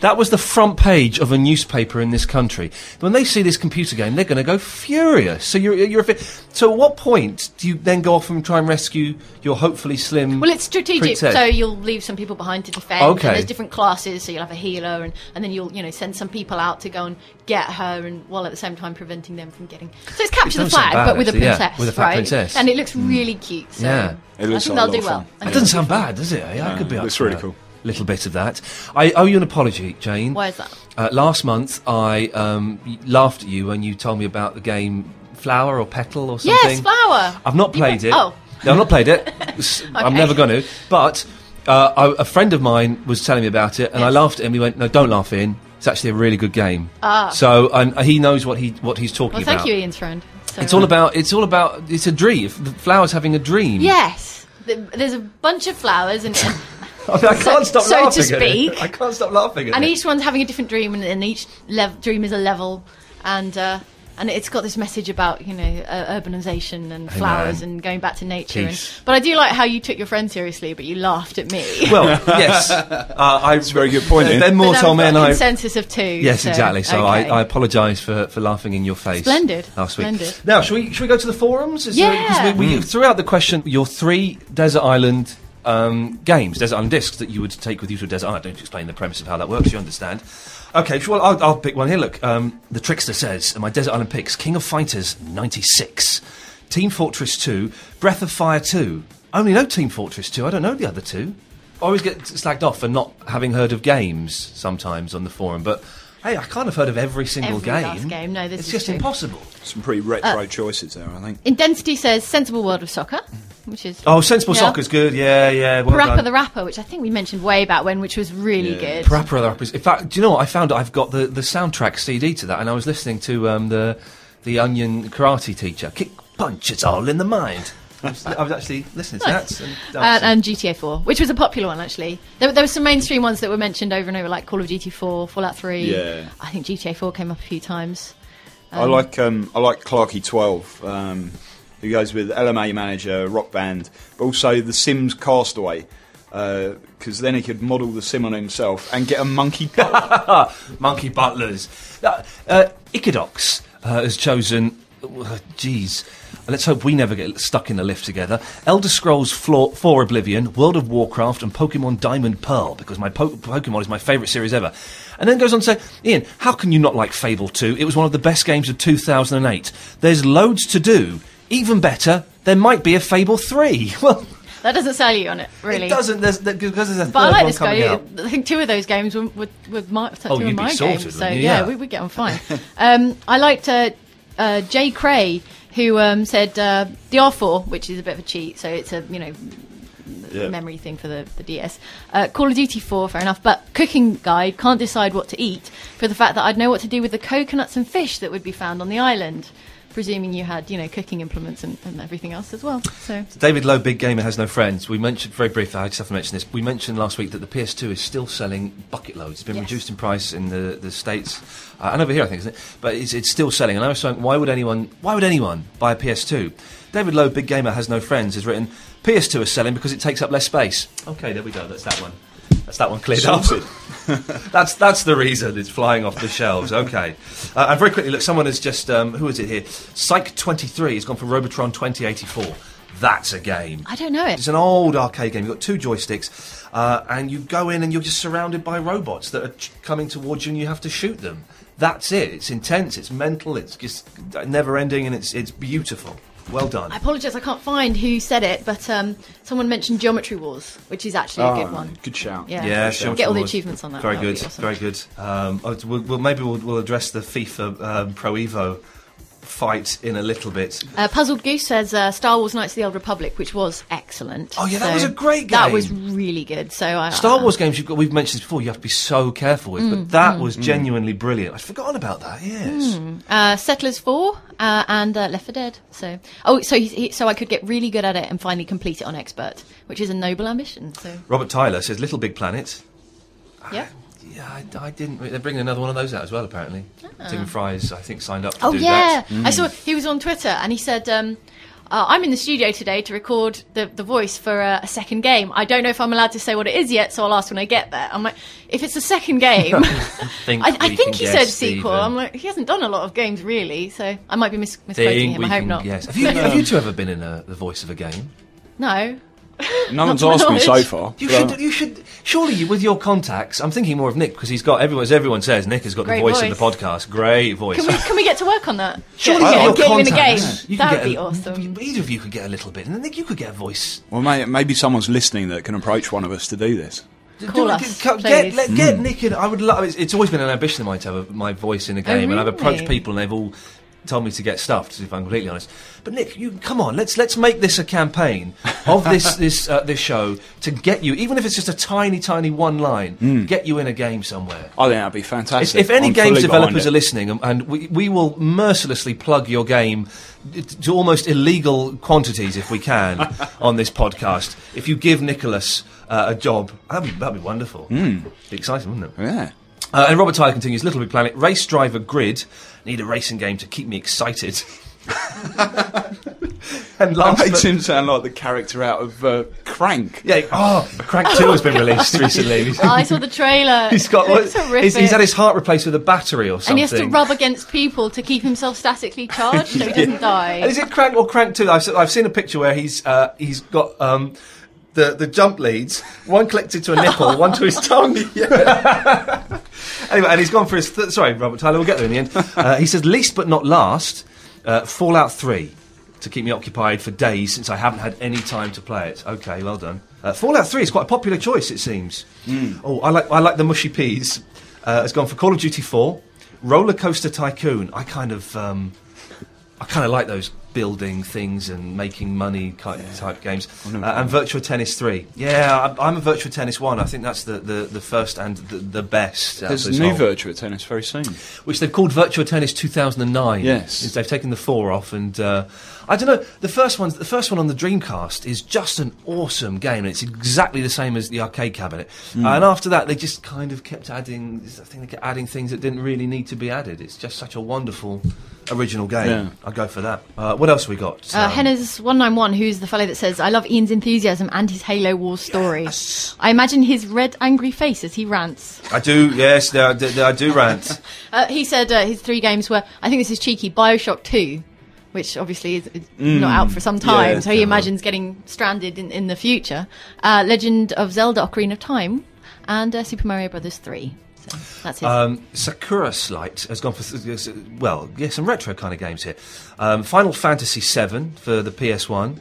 That was the front page of a newspaper in this country. When they see this computer game, they're going to go furious. So you're, you're a bit, so at what point do you then go off and try and rescue your hopefully slim? Well, it's strategic, princess? so you'll leave some people behind to defend. Okay. And there's different classes, so you'll have a healer, and, and then you'll you know send some people out to go and get her, and while at the same time preventing them from getting. So it's capture the flag, bad, but with a actually, yeah, princess, with a fat right? princess. And it looks really cute. So Yeah. It looks I think they'll do well. of It doesn't sound bad, does it? Yeah, I could be up looks for really a cool. Little bit of that. I owe you an apology, Jane. Why is that? Uh, last month, I um, laughed at you when you told me about the game Flower or Petal or something. Yes, flower. I've not played pla- it. Oh. No, I've not played it. I'm never going to. But uh, I, a friend of mine was telling me about it, and I laughed at him. He went, "No, don't laugh, Ian. It's actually a really good game." Ah. So and he knows what he what he's talking Well, about. thank you, Ian's friend. So, It's all uh, about. It's all about. It's a dream. The Flower's having a dream. Yes. There's a bunch of flowers, and, I, mean, I can't stop so to laughing. at it. speak. I can't stop laughing at and it. each one's having a different dream, and, and each lev- dream is a level, and uh, and it's got this message about you know uh, urbanization and flowers and going back to nature. And, but I do like how you took your friend seriously, but you laughed at me. Well, yes. Uh, I, It's a very good point. Ian. Ben Moore But told me, I've and got consensus of two. Yes, so, exactly. So okay. I, I apologise for, for laughing in your face. Splendid. Last week. Splendid. Now, should we should we go to the forums? Is there- 'cause Yeah. we, we threw out the question: your three desert island um, games, desert island discs that you would take with you to a desert island. I don't explain the premise of how that works. You understand? Okay, sure, well, I'll, I'll pick one here. Look, um, the trickster says my desert island picks: King of Fighters '96, Team Fortress 2, Breath of Fire 2. I only know Team Fortress 2. I don't know the other two. I always get slagged off for not having heard of games sometimes on the forum, but Hey, I can't have heard of every single Every game. last game, no, this it's is just true. impossible. Some pretty retro Uh, choices there, I think. Intensity says Sensible World of Soccer, which is Oh, Sensible Yeah. Soccer's good. Yeah, yeah. Well Parappa done. the Rapper, which I think we mentioned way back when, which was really Yeah. good. Parappa the Rapper. In fact, do you know what? I found I've got the, the soundtrack CD to that, and I was listening to um, the the Onion karate teacher. Kick punch, it's all in the mind. I was, I was actually listening to that. And, and, dancing. and GTA 4, which was a popular one actually. There, there were some mainstream ones that were mentioned over and over, like Call of Duty 4, Fallout 3. Yeah. I think GTA 4 came up a few times. I like um, I like Clarky Twelve, um, who goes with LMA Manager, Rock Band, but also The Sims Castaway, because then he could model the sim on himself and get a monkey butt. Monkey Butlers. Uh, uh, Icadox uh, has chosen. uh, Jeez. Let's hope we never get stuck in the lift together. Elder Scrolls 4, 4 Oblivion, World of Warcraft, and Pokemon Diamond Pearl, because my po- Pokemon is my favourite series ever. And then goes on to say, Ian, how can you not like Fable 2? It was one of the best games of 2008. There's loads to do. Even better, there might be a Fable 3. Well, That doesn't sell you on it, really. it doesn't, there's, there, because there's a But I like one this guy. out. I think two of those games were, were, were my, two Oh, of you'd be my sorted, games. So yeah, Yeah. we would get on fine. um, I liked uh, uh, Jay Cray, who um, said uh, the R4, which is a bit of a cheat. So it's a you know Yeah. memory thing for the, the DS. Uh, Call of Duty 4, fair enough. But cooking guide can't decide what to eat for the fact that I'd know what to do with the coconuts and fish that would be found on the island. Presuming you had, you know, cooking implements and, and everything else as well. So David Lowe, big gamer, has no friends. We mentioned very briefly. I just have to mention this. We mentioned last week that the PS2 is still selling bucket loads. It's been Yes. reduced in price in the, the states uh, and over here, I think, isn't it? But it's, it's still selling. And I was saying, why would anyone? Why would anyone buy a PS2? David Lowe, big gamer, has no friends. Has written PS2 is selling because it takes up less space. Okay, there we go. That's that one. That's that one cleared up. That's that's the reason it's flying off the shelves. Okay, uh, and very quickly, look, someone has just um, who is it here? Psych twenty three has gone for Robotron twenty eighty four. That's a game. I don't know it. It's an old arcade game. You've got two joysticks, uh, and you go in and you're just surrounded by robots that are ch- coming towards you, and you have to shoot them. That's it. It's intense. It's mental. It's just never ending, and it's it's beautiful. Well done. I apologise, I can't find who said it, but um, someone mentioned Geometry Wars, which is actually a Oh, good one. Good shout. Yeah. Yeah, Get sure. all the achievements on that. Very That would good, awesome. very good. Um, oh, we'll, we'll, maybe we'll, we'll address the FIFA um, Pro Evo fight in a little bit. Uh, Puzzled Goose says uh, Star Wars Knights of the Old Republic, which was excellent. Oh, yeah, that So was a great game. That was really good. So I, Star Wars games, you've got, we've mentioned this before, you have to be so careful with, Mm, but that was genuinely brilliant. I'd forgotten about that, yes. Uh, Settlers Four uh, and uh, Left 4 Dead. So oh, so he, he, so I could get really good at it and finally complete it on expert, which is a noble ambition. So Robert Tyler says Little Big Planet. yeah. Yeah, I, I didn't. They're bringing another one of those out as well, apparently. Tim Fry's, I think, signed up to Oh yeah, that. I saw he was on Twitter and he said, um, uh, "I'm in the studio today to record the the voice for uh, a second game. I don't know if I'm allowed to say what it is yet, so I'll ask when I get there." I'm like, "If it's a second game, Think I, I think he said sequel." Stephen. I'm like, he hasn't done a lot of games really, so I might be mis- misquoting him. I hope not. Yes. Have you, have you two ever been in a, the voice of a game? No, No one's asked me so far. You should, uh, you should, surely you, with your contacts, I'm thinking more of Nick because he's got, everyone, as everyone says, Nick has got Great the voice, voice. of the podcast. Great voice. can we can we get to work on that? Surely get, you get, have get in a game. You That would be a- awesome. Either of you could get a little bit, and then Nick, you could get a voice. Well, may, maybe someone's listening that can approach one of us to do this. Call Do- us, get, please. let, get hmm. Nick in. I would love. It's, it's always been an ambition of mine to have a, my voice in a game, and I've approached people, and they've all told me to get stuffed. If I'm completely honest, but Nick, you come on. Let's let's make this a campaign of this this uh, this show to get you, even if it's just a tiny tiny one line, get you in a game somewhere. I think that'd be fantastic. if any I'm games developers are listening, um, and we, we will mercilessly plug your game to almost illegal quantities if we can on this podcast. If you give Nicholas uh, a job, that'd be, that'd be wonderful. Be exciting, wouldn't it? Yeah. Uh, and Robert Tyler continues, Little Big Planet, Race Driver Grid, need a racing game to keep me excited. and That last makes but- him sound like the character out of uh, Crank. Yeah, oh, Crank 2 has been released recently. Oh, I saw the trailer. He's got It's what, horrific. he's, he's had his heart replaced with a battery or something. and he has to rub against people to keep himself statically charged so he doesn't die. And is it Crank or Crank 2? I've, I've seen a picture where he's uh, he's got um, the the jump leads, one connected to a nipple, one to his tongue. anyway, and he's gone for his. Th- sorry, Robert Tyler. We'll get there in the end. Uh, he says, least but not last, uh, Fallout 3 to keep me occupied for days since I haven't had any time to play it. Okay, well done. Uh, Fallout 3 is quite a popular choice, it seems. Oh, I like I like the mushy peas. uh, has gone for Call of Duty 4, Roller Coaster Tycoon. I kind of, um, I kind of like those building things and making money ki- type games. Uh, and Virtua Tennis 3. Yeah, I, I'm a Virtua Tennis 1. I think that's the, the, the first and the, the best. There's new whole- Virtua Tennis very soon. which they've called Virtua Tennis 2009. Yes. Is they've taken the four off, and uh, I don't know. The first one, the first one on the Dreamcast, is just an awesome game, and it's exactly the same as the arcade cabinet. Hmm. Uh, and after that, they just kind of kept adding. I think they kept adding things that didn't really need to be added. It's just such a wonderful original game. Yeah. I'll go for that. Uh, what else we got? Uh, Um, Hennes191, who's the fellow that says, I love Ian's enthusiasm and his Halo Wars story. I imagine his red, angry face as he rants. I do. Yes, I do, I do rant. Uh, he said uh, his three games were, I think this is cheeky, Bioshock 2, which obviously is, is not out for some time, yeah, so he imagines getting stranded in, in the future. Uh, Legend of Zelda Ocarina of Time, and uh, Super Mario Brothers 3. So that's his. Um, Sakura Slight has gone for well, yeah, some retro kind of games here. Um, Final Fantasy VII for the PS1.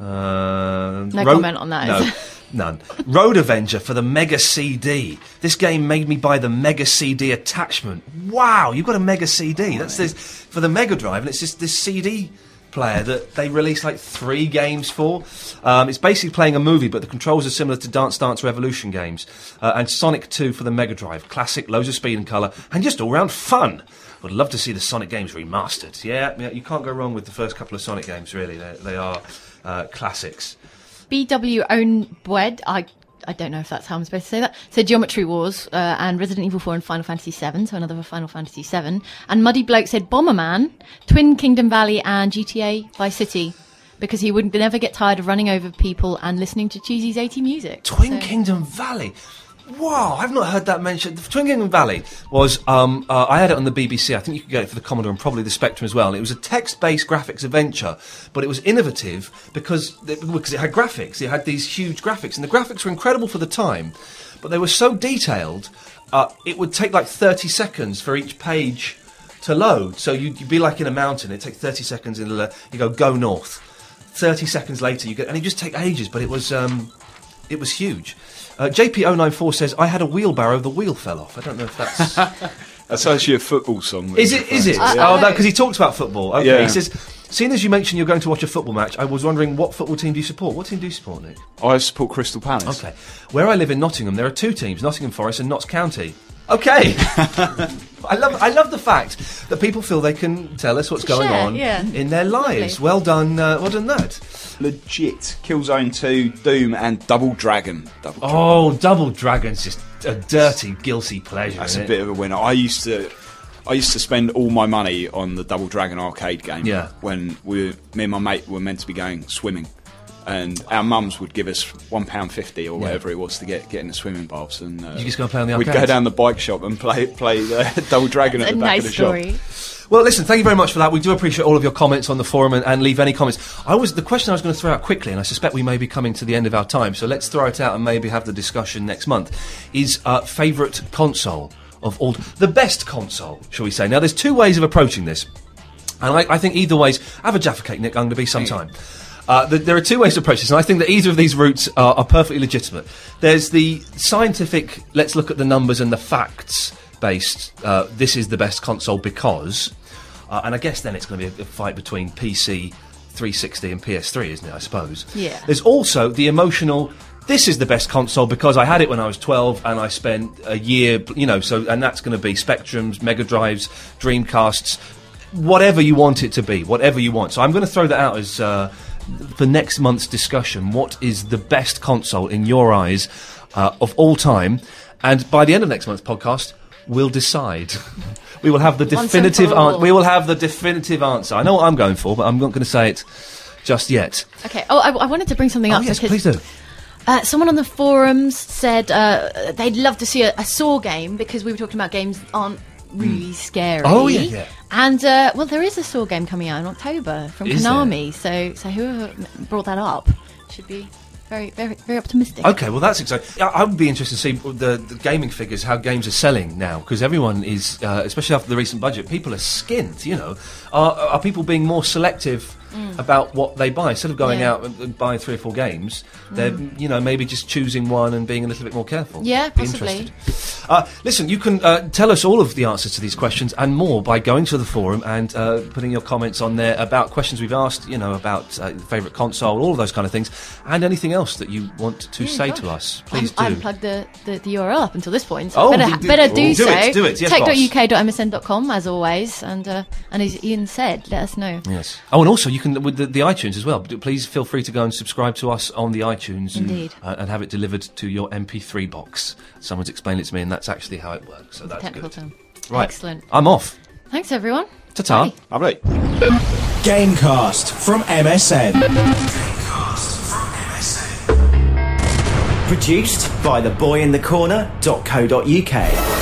Uh, No comment on that, No, none. Road Avenger for the Mega CD. This game made me buy the Mega CD attachment. Wow, you've got a Mega CD. That's this for the Mega Drive, and it's just this CD player that they released like three games for. Um, it's basically playing a movie, but the controls are similar to Dance Dance Revolution games. Uh, and Sonic 2 for the Mega Drive. Classic, loads of speed and colour, and just all round fun. Would love to see the Sonic games remastered. Yeah, yeah, you can't go wrong with the first couple of Sonic games, really. They, they are uh, classics. BW Own Bwed, I I don't know if that's how I'm supposed to say that. So Geometry Wars uh, and Resident Evil 4 and Final Fantasy 7, so another for Final Fantasy 7. And Muddy Bloke said Bomberman, Twin Kingdom Valley and GTA Vice City because he would never get tired of running over people and listening to cheesy 80 music. Twin So- Kingdom Valley. Wow, I've not heard that mentioned. The Twin Valley was, um, uh, I had it on the BBC. I think you could get it for the Commodore and probably the Spectrum as well. And it was a text-based graphics adventure, but it was innovative because because it had graphics. It had these huge graphics, and the graphics were incredible for the time, but they were so detailed. Uh, it would take like 30 seconds for each page to load. So you'd, you'd be like in a mountain. It'd take 30 seconds, and you go go north. 30 seconds later, you get, and it just take ages, but it was. Um, it was huge. Uh, JP094 says, I had a wheelbarrow, the wheel fell off. I don't know if that's. That's actually a football song. is it? Is it? I- oh, I- because he talks about football. Okay. Yeah. He says, seeing as you mentioned you're going to watch a football match, I was wondering what football team do you support? What team do you support, Nick? I support Crystal Palace. Okay. Where I live in Nottingham, there are two teams, Nottingham Forest and Notts County. Okay. I love I love the fact that people feel they can tell us what's To going share, on yeah. in their lives. Lovely. Well done, uh, well done that. Legit. Killzone 2, Doom, and Double Dragon. Double Dragon. Oh, Double Dragon's just a dirty, guilty pleasure. That's isn't a it? bit of a winner. I used to. I used to spend all my money on the Double Dragon arcade game. Yeah. When we, me and my mate were meant to be going swimming, and our mums would give us one pound fifty or whatever it was to get get in the swimming baths, and uh, You just go and play on the We'd go down the bike shop and play play the Double Dragon at the back nice of the shop. Well, listen, thank you very much for that. We do appreciate all of your comments on the forum and, and leave any comments. I was the question I was going to throw out quickly, and I suspect we may be coming to the end of our time, so let's throw it out and maybe have the discussion next month. Is uh, favourite console of all the best console, shall we say? Now, there's two ways of approaching this, and I, I think either ways. Have a Jaffa cake, Nick. I'm going to be sometime. Uh, th- there are two ways to approach this, and I think that either of these routes are, are perfectly legitimate. There's the scientific, let's look at the numbers and the facts based, uh, this is the best console because, uh, and I guess then it's going to be a, a fight between PC 360 and PS3, isn't it, I suppose? Yeah. There's also the emotional, this is the best console because I had it when I was 12 and I spent a year, you know, so, and that's going to be Spectrums, Mega Drives, Dreamcasts, whatever you want it to be, whatever you want. So I'm going to throw that out as uh, for next month's discussion. What is the best console in your eyes uh, of all time? And by the end of next month's podcast, we'll decide. we will have the Once definitive answer. We will have the definitive answer. I know what I'm going for, but I'm not going to say it just yet. Okay. Oh, I, I wanted to bring something Oh up yes, because please do. Uh, someone on the forums said uh, they'd love to see a, a Saw game because we were talking about games that aren't really scary. Oh, yeah, yeah. And uh, well, there is a Saw game coming out in October from Is there? Konami. So, so whoever brought that up should be very, very, very optimistic. Okay, well that's exciting. I, I would be interested to see the, the gaming figures, how games are selling now, because everyone is, uh, especially after the recent budget, people are skint. You know, are, are people being more selective about what they buy. Instead of going Mm. Yeah. out and, buying three or four games, they're you know maybe just choosing one and being a little bit more careful. Yeah, Be possibly. interested. Uh, listen, you can uh, tell us all of the answers to these questions and more by going to the forum and uh, putting your comments on there about questions we've asked, you know, about uh, favourite console, all of those kind of things, and anything else that you want to Yeah, say gosh. to us. Please haven't- I do. haven't plugged the, the, the URL up until this point. Oh, better, do- better do, do so. it, do it, yes. Tech.uk.msn.com as always, and uh, and as Ian said, let us know. Yes. Oh, and also you can with the, the iTunes as well. D- Please feel free to go and subscribe to us on the iTunes, Indeed. uh, and have it delivered to your MP3 box. Someone's explained it to me, and that's actually how it works. So that's Technical good. term. Right. Excellent. I'm off. Thanks, everyone. Ta-ta. Bye. Lovely. Gamecast from MSN. Gamecast from MSN. Produced by theboyinthecorner.co.uk.